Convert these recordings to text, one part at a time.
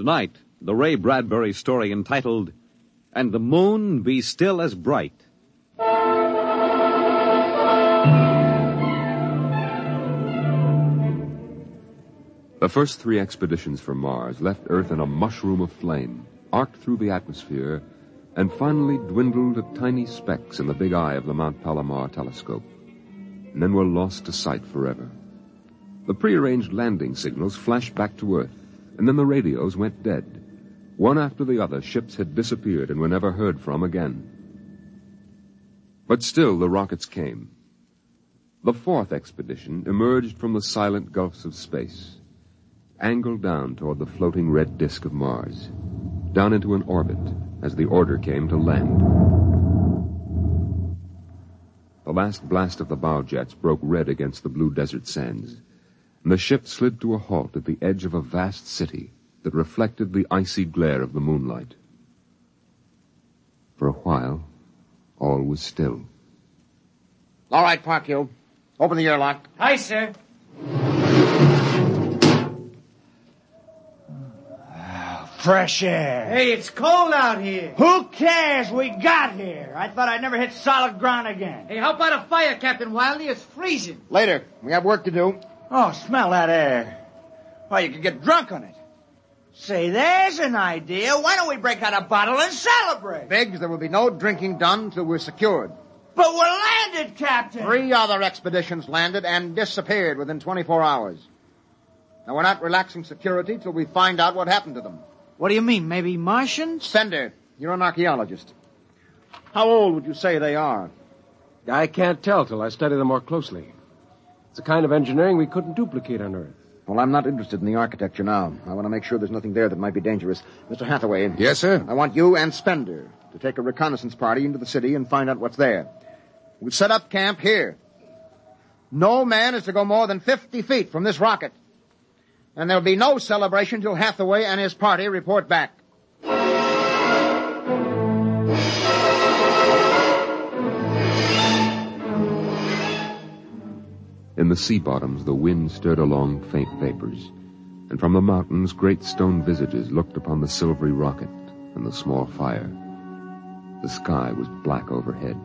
Tonight, the Ray Bradbury story entitled, And the Moon Be Still as Bright. The first three expeditions for Mars left Earth in a mushroom of flame, arced through the atmosphere, and finally dwindled to tiny specks in the big eye of the Mount Palomar telescope, and then were lost to sight forever. The prearranged landing signals flashed back to Earth, and then the radios went dead. One after the other, ships had disappeared and were never heard from again. But still the rockets came. The fourth expedition emerged from the silent gulfs of space, angled down toward the floating red disk of Mars, down into an orbit as the order came to land. The last blast of the bow jets broke red against the blue desert sands, and the ship slid to a halt at the edge of a vast city that reflected the icy glare of the moonlight. For a while, all was still. All right, Parkhill. Open the airlock. Aye, sir. Fresh air. Hey, it's cold out here. Who cares? We got here. I thought I'd never hit solid ground again. Hey, how about a fire, Captain Wilder? It's freezing. Later. We have work to do. Oh, smell that air. Why, you could get drunk on it. Say, there's an idea. Why don't we break out a bottle and celebrate? Biggs, there will be no drinking done till we're secured. But we're landed, Captain. Three other expeditions landed and disappeared within 24 hours. Now, we're not relaxing security till we find out what happened to them. What do you mean? Maybe Martians? Spender, you're an archaeologist. How old would you say they are? I can't tell till I study them more closely. It's a kind of engineering we couldn't duplicate on Earth. Well, I'm not interested in the architecture now. I want to make sure there's nothing there that might be dangerous. Mr. Hathaway. Yes, sir. I want you and Spender to take a reconnaissance party into the city and find out what's there. We'll set up camp here. No man is to go more than 50 feet from this rocket. And there'll be no celebration till Hathaway and his party report back. In the sea bottoms, the wind stirred along faint vapors, and from the mountains, great stone visages looked upon the silvery rocket and the small fire. The sky was black overhead,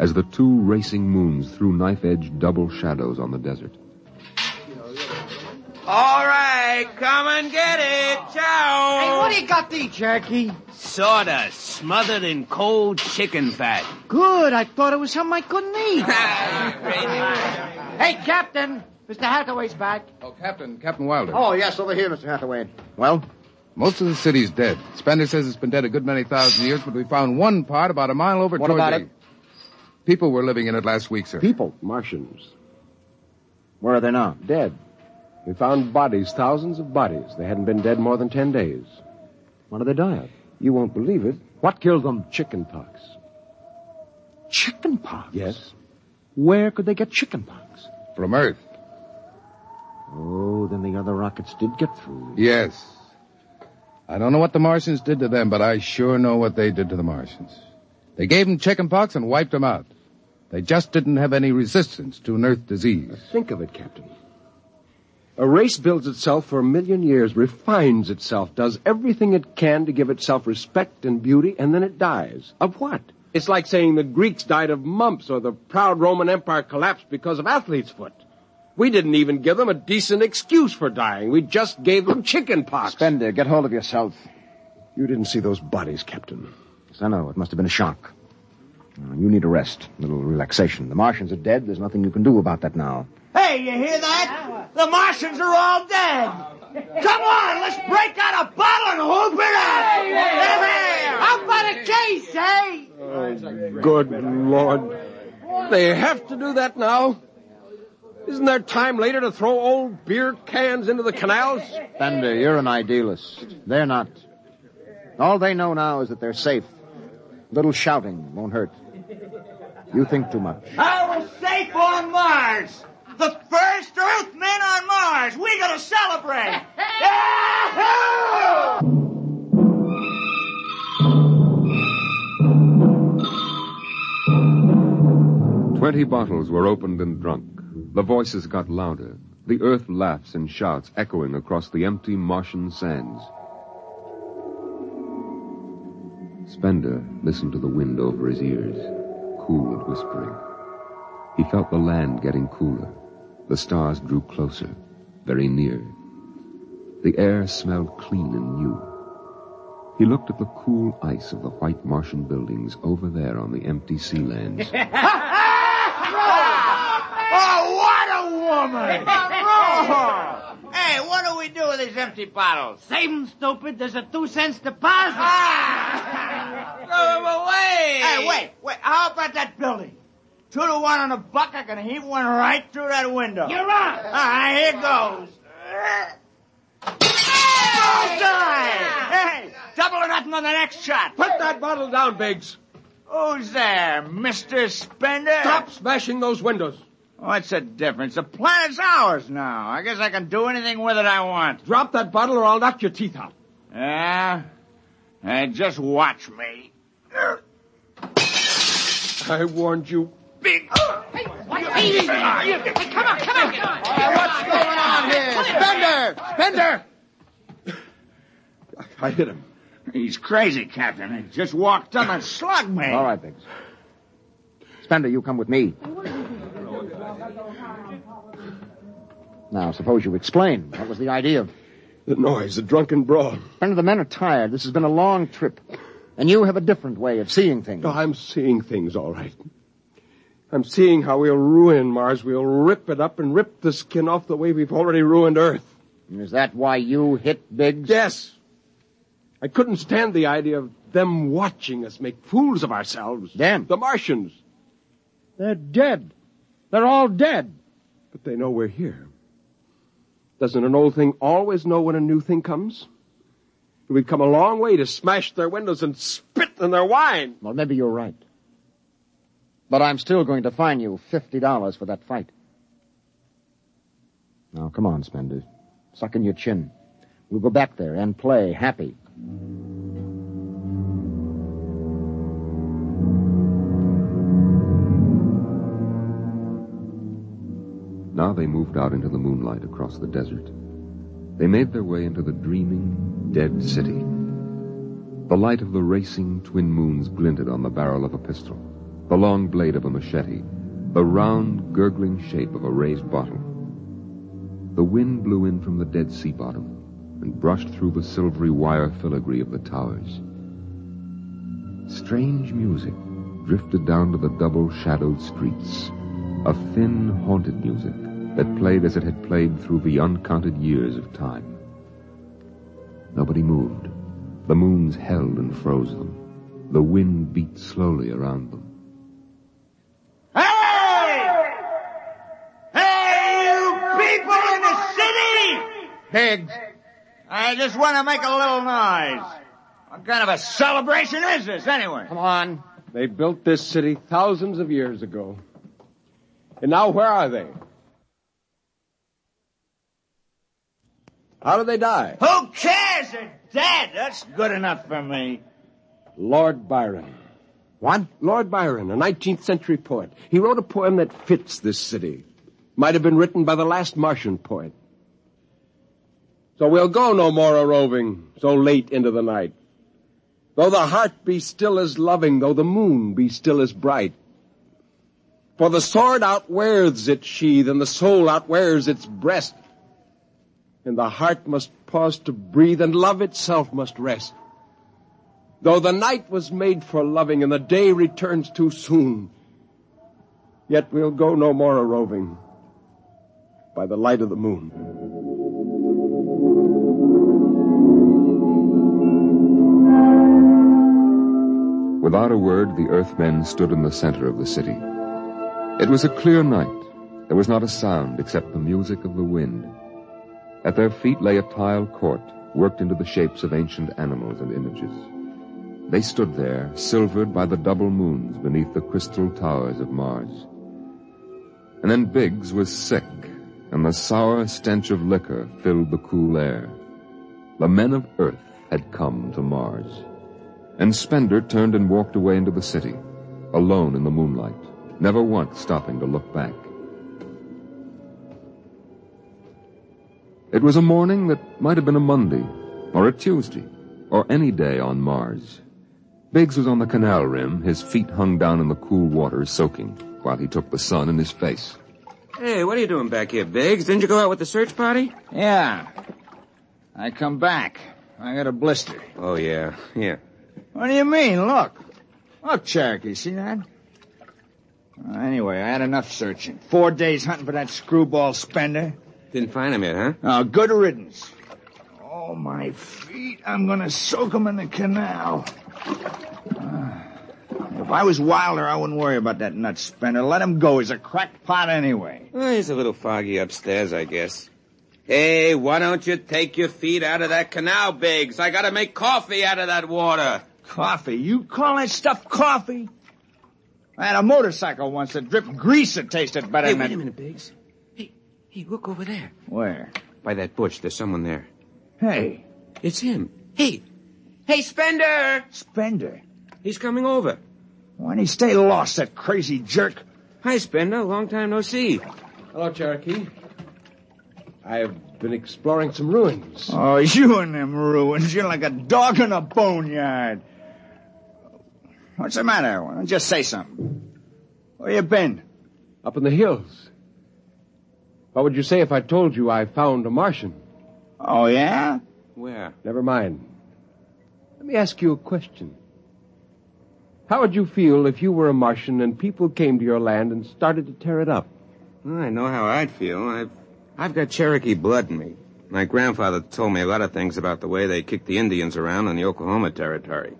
as the two racing moons threw knife-edged double shadows on the desert. All right, come and get it. Ciao. Hey, what do you got there, Jackie? Sawdust smothered in cold chicken fat. Good. I thought it was something I couldn't eat. hey, Captain. Mr. Hathaway's back. Oh, Captain, Captain Wilder. Oh, yes, over here, Mr. Hathaway. Well? Most of the city's dead. Spender says it's been dead a good many thousand years, but we found one part about a mile over What toward about the... it? People were living in it last week, sir. People. Martians. Where are they now? Dead. We found bodies, thousands of bodies. They hadn't been dead more than ten days. What did they die of? You won't believe it. What killed them? Chickenpox. Chickenpox? Yes. Where could they get chickenpox? From Earth. Oh, then the other rockets did get through. Yes. I don't know what the Martians did to them, but I sure know what they did to the Martians. They gave them chickenpox and wiped them out. They just didn't have any resistance to an Earth disease. Think of it, Captain. A race builds itself for a million years, refines itself, does everything it can to give itself respect and beauty, and then it dies. Of what? It's like saying the Greeks died of mumps or the proud Roman Empire collapsed because of athlete's foot. We didn't even give them a decent excuse for dying. We just gave them chicken pox. Spender, get hold of yourself. You didn't see those bodies, Captain. Yes, I know. It must have been a shock. You need a rest, a little relaxation. The Martians are dead. There's nothing you can do about that now. Hey, you hear that? The Martians are all dead. Come on, let's break out a bottle and whoop it up. How about a case, eh? Good Lord. They have to do that now? Isn't there time later to throw old beer cans into the canals? Spender, you're an idealist. They're not. All they know now is that they're safe. A little shouting won't hurt. You think too much. I was safe on Mars. The first Earthmen on Mars. We gotta celebrate. Yahoo! Twenty bottles were opened and drunk. The voices got louder. The earth laughs and shouts echoing across the empty Martian sands. Spender listened to the wind over his ears, cool and whispering. He felt the land getting cooler. The stars drew closer, very near. The air smelled clean and new. He looked at the cool ice of the white Martian buildings over there on the empty sea lands. Oh, what a woman! Hey, what do we do with these empty bottles? Save 'em, stupid. There's a two cents deposit. Ah! Throw them away! Hey, wait, wait. How about that building? Two to one on a buck, I can heave one right through that window. You're on. All right, here goes. Bullseye! Hey, double or nothing on the next shot. Put that bottle down, Biggs. Who's there, Mr. Spender? Stop smashing those windows. What's the difference? The planet's ours now. I guess I can do anything with it I want. Drop that bottle or I'll knock your teeth out. Yeah? Hey, just watch me. I warned you. Big. Oh, hey, come on, come on, come on. What's going on here? Spender! Spender! I hit him. He's crazy, Captain. He just walked up and slugged me. All right, Biggs. Spender, you come with me. Now, suppose you explain. What was the idea? The noise, the drunken brawl. Spender, the men are tired. This has been a long trip. And you have a different way of seeing things. No, I'm seeing things all right. I'm seeing how we'll ruin Mars. We'll rip it up and rip the skin off the way we've already ruined Earth. Is that why you hit Biggs? Yes. I couldn't stand the idea of them watching us make fools of ourselves. Them? The Martians. They're dead. They're all dead. But they know we're here. Doesn't an old thing always know when a new thing comes? We've come a long way to smash their windows and spit in their wine. Well, maybe you're right. But I'm still going to fine you $50 for that fight. Now, come on, Spender. Suck in your chin. We'll go back there and play happy. Now they moved out into the moonlight across the desert. They made their way into the dreaming, dead city. The light of the racing twin moons glinted on the barrel of a pistol, the long blade of a machete, the round, gurgling shape of a raised bottle. The wind blew in from the dead sea bottom and brushed through the silvery wire filigree of the towers. Strange music drifted down to the double shadowed streets, a thin, haunted music that played as it had played through the uncounted years of time. Nobody moved. The moons held and froze them. The wind beat slowly around them. Hey! Hey, you people in the city! Biggs! I just want to make a little noise. What kind of a celebration is this, anyway? Come on. They built this city thousands of years ago. And now where are they? How did they die? Who cares? They're dead. That's good enough for me. Lord Byron. What? Lord Byron, a 19th century poet. He wrote a poem that fits this city. Might have been written by the last Martian poet. So we'll go no more a roving so late into the night. Though the heart be still as loving, though the moon be still as bright. For the sword outwears its sheath, and the soul outwears its breast. And the heart must pause to breathe, and love itself must rest. Though the night was made for loving, and the day returns too soon, yet we'll go no more a roving by the light of the moon. Without a word, the Earthmen stood in the center of the city. It was a clear night. There was not a sound except the music of the wind. At their feet lay a tile court, worked into the shapes of ancient animals and images. They stood there, silvered by the double moons beneath the crystal towers of Mars. And then Biggs was sick, and the sour stench of liquor filled the cool air. The men of Earth had come to Mars. And Spender turned and walked away into the city, alone in the moonlight, never once stopping to look back. It was a morning that might have been a Monday, or a Tuesday, or any day on Mars. Biggs was on the canal rim, his feet hung down in the cool water, soaking, while he took the sun in his face. Hey, what are you doing back here, Biggs? Didn't you go out with the search party? Yeah. I come back. I got a blister. Oh, yeah. Yeah. What do you mean? Look. Look, Cherokee, see that? Uh, anyway, I had enough searching. Four days hunting for that screwball spender. Didn't find him yet, huh? Oh, good riddance. Oh, my feet. I'm gonna soak 'em in the canal. Uh, if I was Wilder, I wouldn't worry about that nut spender. Let him go. He's a crackpot anyway. Oh, he's a little foggy upstairs, I guess. Hey, why don't you take your feet out of that canal, Biggs? I gotta make coffee out of that water. Coffee? You call that stuff coffee? I had a motorcycle once that dripped grease that tasted better Hey, than wait that. a minute, Biggs. Hey, hey, look over there. Where? By that bush, there's someone there. Hey, It's him. Hey, hey, Spender! Spender. He's coming over. Why'd he stay lost, that crazy jerk? Hi, Spender. Long time no see. Hello, Cherokee. I have been exploring some ruins. Oh, you and them ruins. You're like a dog in a boneyard. What's the matter? Why don't you just say something? Where you been? Up in the hills. What would you say if I told you I found a Martian? Oh, yeah? Where? Never mind. Let me ask you a question. How would you feel if you were a Martian and people came to your land and started to tear it up? I know how I'd feel. I've, I've got Cherokee blood in me. My grandfather told me a lot of things about the way they kicked the Indians around in the Oklahoma Territory.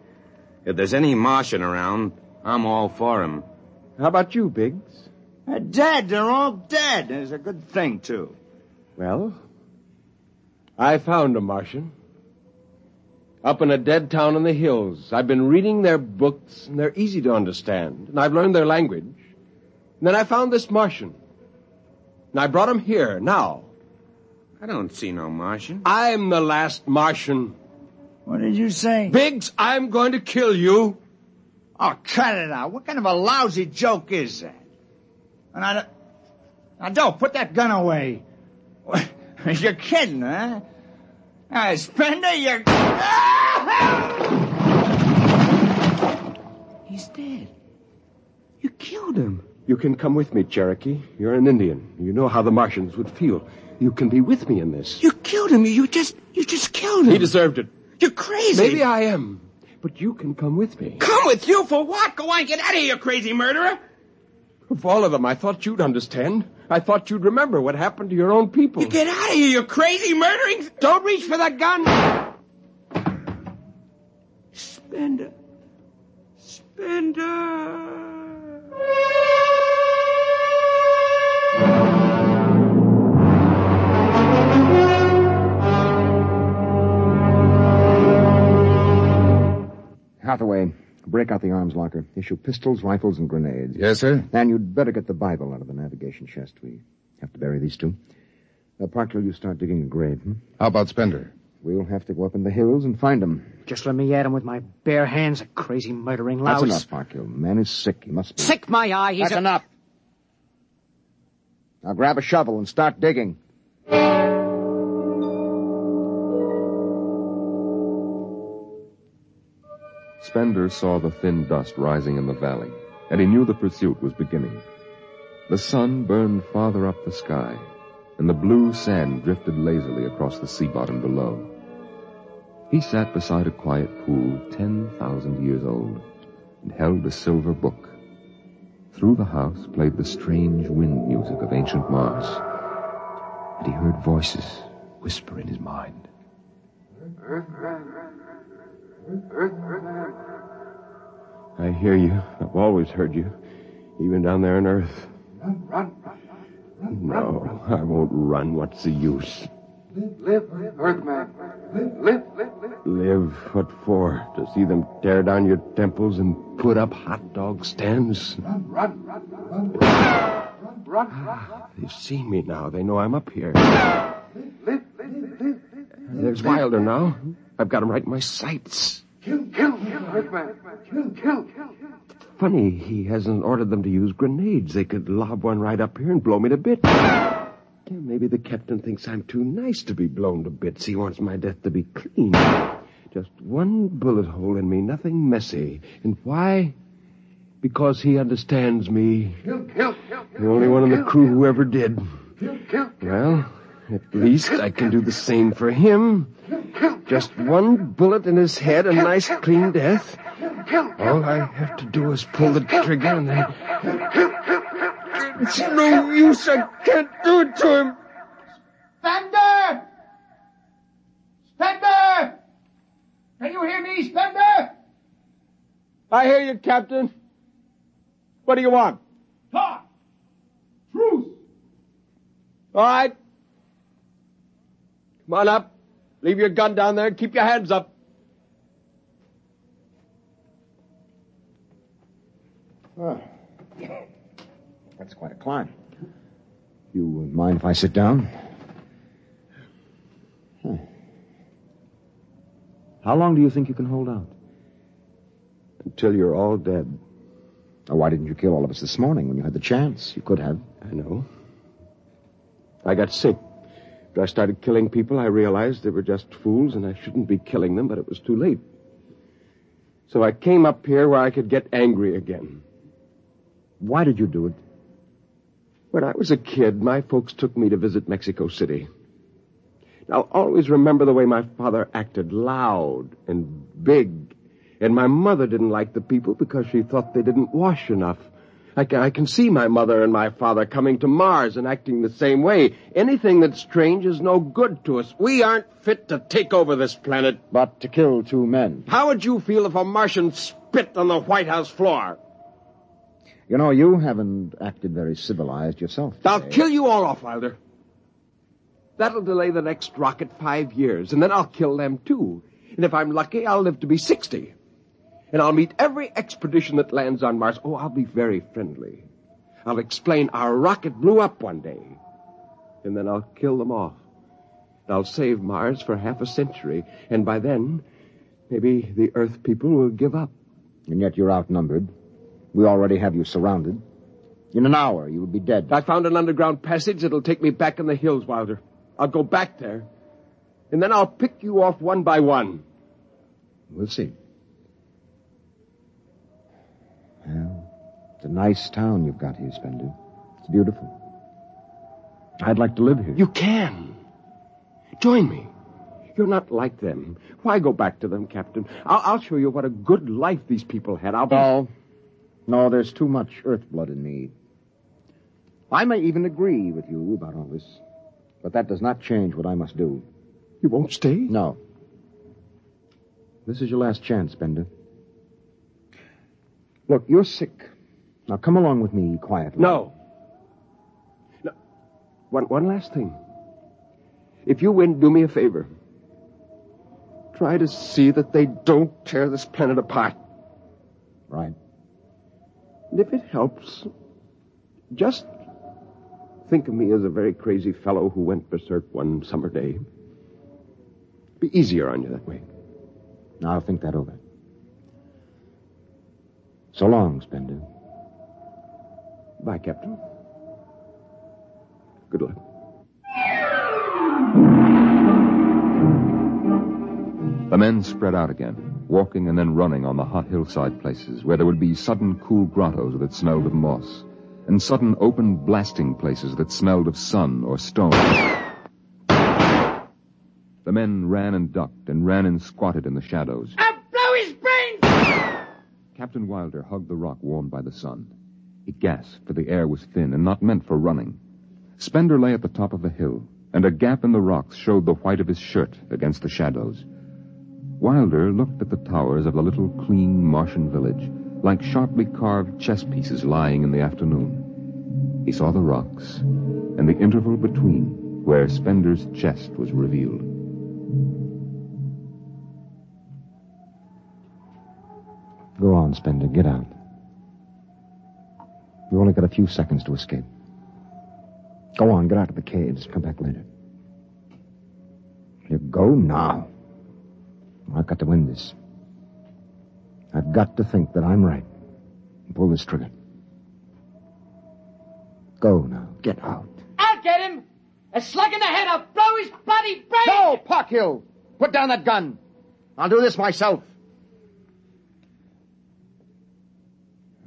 If there's any Martian around, I'm all for him. How about you, Biggs? They're dead. They're all dead. It's a good thing, too. Well, I found a Martian. Up in a dead town in the hills. I've been reading their books, and they're easy to understand. And I've learned their language. And then I found this Martian. And I brought him here, now. I don't see no Martian. I'm the last Martian. What did you say? Biggs, I'm going to kill you. Oh, cut it out. What kind of a lousy joke is that? And I don't... Now, don't put that gun away. You're kidding, huh? Uh, Spender, you're... He's dead. You killed him. You can come with me, Cherokee. You're an Indian. You know how the Martians would feel. You can be with me in this. You killed him. You just, you just killed him. He deserved it. You're crazy. Maybe I am. But you can come with me. Come with you for what? Go on, get out of here, you crazy murderer. Of all of them, I thought you'd understand. I thought you'd remember what happened to your own people. You get out of here, you crazy murdering. Don't reach for that gun. Spender. Spender. Hathaway, break out the arms locker. Issue pistols, rifles, and grenades. Yes, sir? And you'd better get the Bible out of the navigation chest. We have to bury these two. Uh, Parkhill, you start digging a grave. Hmm? How about Spender? We'll have to go up in the hills and find him. Just let me at him with my bare hands, a crazy murdering louse. That's louse. enough, Parkhill. The man is sick. He must be. Sick my eye, he's That's a... enough. Now grab a shovel and start digging. Spender saw the thin dust rising in the valley, and he knew the pursuit was beginning. The sun burned farther up the sky, and the blue sand drifted lazily across the sea bottom below. He sat beside a quiet pool ten thousand years old and held a silver book. Through the house played the strange wind music of ancient Mars, and he heard voices whisper in his mind. I hear you. I've always heard you, even down there on Earth. Run, run, run, No, I won't run. What's the use? Live, live, Earthman. Live, live, live, live. Live? What for? To see them tear down your temples and put up hot dog stands? Run, run, run, run, run, run, run. They've seen me now. They know I'm up here. Live, live, live, live. There's Wilder now. I've got him right in my sights. Kill, kill, kill, Earthman. Kill, kill, kill. Funny, he hasn't ordered them to use grenades. They could lob one right up here and blow me to bits. Yeah, maybe the captain thinks I'm too nice to be blown to bits. He wants my death to be clean. Just one bullet hole in me, nothing messy. And why? Because he understands me. Kill, kill, kill, The only one in the crew who ever did. kill, kill, Well, at least I can do the same for him. Just one bullet in his head, a nice clean death. All I have to do is pull the trigger and then... It's no use. I can't do it to him. Spender! Spender! Can you hear me, Spender? I hear you, Captain. What do you want? Talk! Truce! All right. Come on up. Leave your gun down there and keep your hands up. Oh. That's quite a climb. You mind if I sit down? Huh. How long do you think you can hold out? Until you're all dead. Or why didn't you kill all of us this morning when you had the chance? You could have. I know. I got sick. After I started killing people, I realized they were just fools and I shouldn't be killing them, but it was too late. So I came up here where I could get angry again. Why did you do it? When I was a kid, my folks took me to visit Mexico City. I'll always remember the way my father acted loud and big. And my mother didn't like the people because she thought they didn't wash enough. I can, I can see my mother and my father coming to Mars and acting the same way. Anything that's strange is no good to us. We aren't fit to take over this planet. But to kill two men. How would you feel if a Martian spit on the White House floor? You know, you haven't acted very civilized yourself. I'll kill you all off, Wilder. That'll delay the next rocket five years, and then I'll kill them too. And if I'm lucky, I'll live to be 60. And I'll meet every expedition that lands on Mars. Oh, I'll be very friendly. I'll explain our rocket blew up one day. And then I'll kill them off. I'll save Mars for half a century. And by then, maybe the Earth people will give up. And yet you're outnumbered. We already have you surrounded. In an hour, you will be dead. I found an underground passage that'll take me back in the hills, Wilder. I'll go back there. And then I'll pick you off one by one. We'll see. It's a nice town you've got here, Spender. It's beautiful. I'd like to live here. You can. Join me. You're not like them. Why go back to them, Captain? I'll, I'll show you what a good life these people had. I'll be... No. No, there's too much earth blood in me. I may even agree with you about all this, but that does not change what I must do. You won't stay? No. This is your last chance, Spender. Look, you're sick. Now come along with me quietly. No. No. One, one last thing. If you win, do me a favor. Try to see that they don't tear this planet apart. Right. And if it helps, just think of me as a very crazy fellow who went berserk one summer day. Be easier on you that way. Now I'll think that over. So long, Spender. Bye, Captain. Good luck. The men spread out again. walking and then running on the hot hillside places where there would be sudden cool grottos that smelled of moss, and sudden open blasting places that smelled of sun or stone. The men ran and ducked and ran and squatted in the shadows. I'll blow his brains! Captain Wilder hugged the rock warmed by the sun. He gasped, for the air was thin and not meant for running. Spender lay at the top of the hill, and a gap in the rocks showed the white of his shirt against the shadows. Wilder looked at the towers of the little clean Martian village, like sharply carved chess pieces lying in the afternoon. He saw the rocks, and the interval between, where Spender's chest was revealed. Go on, Spender. Get out. You only got a few seconds to escape. Go on, get out of the caves. Come back later. You go now. I've got to win this. I've got to think that I'm right. And pull this trigger. Go now. Get out. I'll get him! A slug in the head, I'll blow his bloody brains! No, Parkhill! Put down that gun. I'll do this myself.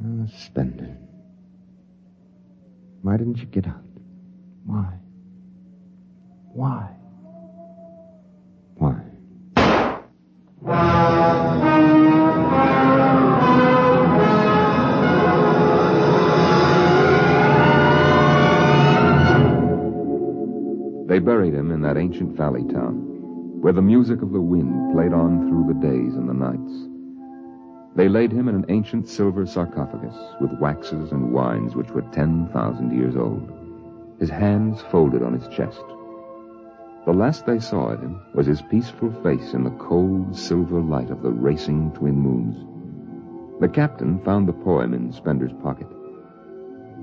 Ah, Spender. Why didn't you get out? Why? Why? Why? They buried him in that ancient valley town, where the music of the wind played on through the days and the nights. They laid him in an ancient silver sarcophagus with waxes and wines which were 10,000 years old, his hands folded on his chest. The last they saw of him was his peaceful face in the cold silver light of the racing twin moons. The captain found the poem in Spender's pocket,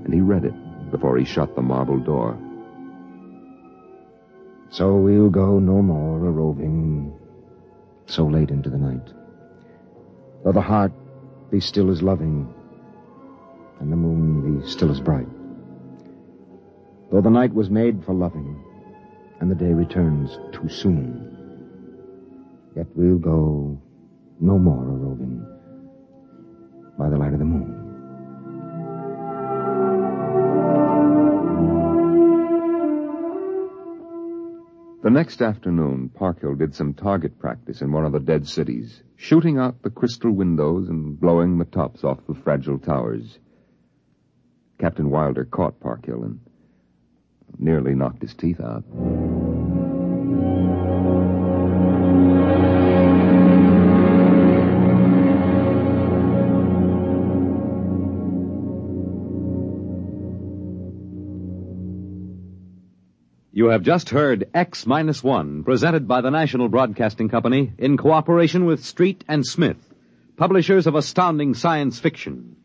and he read it before he shut the marble door. So we'll go no more a roving so late into the night. Though the heart be still as loving, and the moon be still as bright. Though the night was made for loving, and the day returns too soon, yet we'll go no more a roving by the light of the moon. The next afternoon, Parkhill did some target practice in one of the dead cities, shooting out the crystal windows and blowing the tops off the fragile towers. Captain Wilder caught Parkhill and nearly knocked his teeth out. You have just heard X Minus One, presented by the National Broadcasting Company in cooperation with Street and Smith, publishers of astounding science fiction.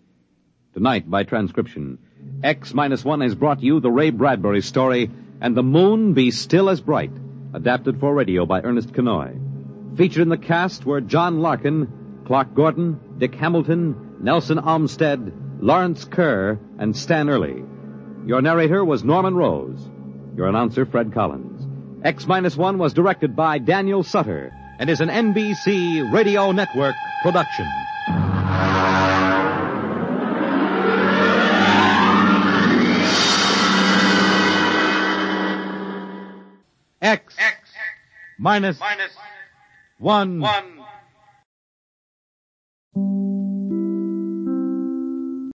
Tonight, by transcription, X Minus One has brought you the Ray Bradbury story, And the Moon Be Still as Bright, adapted for radio by Ernest Kinoy. Featured in the cast were John Larkin, Clark Gordon, Dick Hamilton, Nelson Olmsted, Lawrence Kerr, and Stan Early. Your narrator was Norman Rose. Your announcer, Fred Collins. X Minus One was directed by Daniel Sutter and is an NBC Radio Network production. X, X minus, minus one, one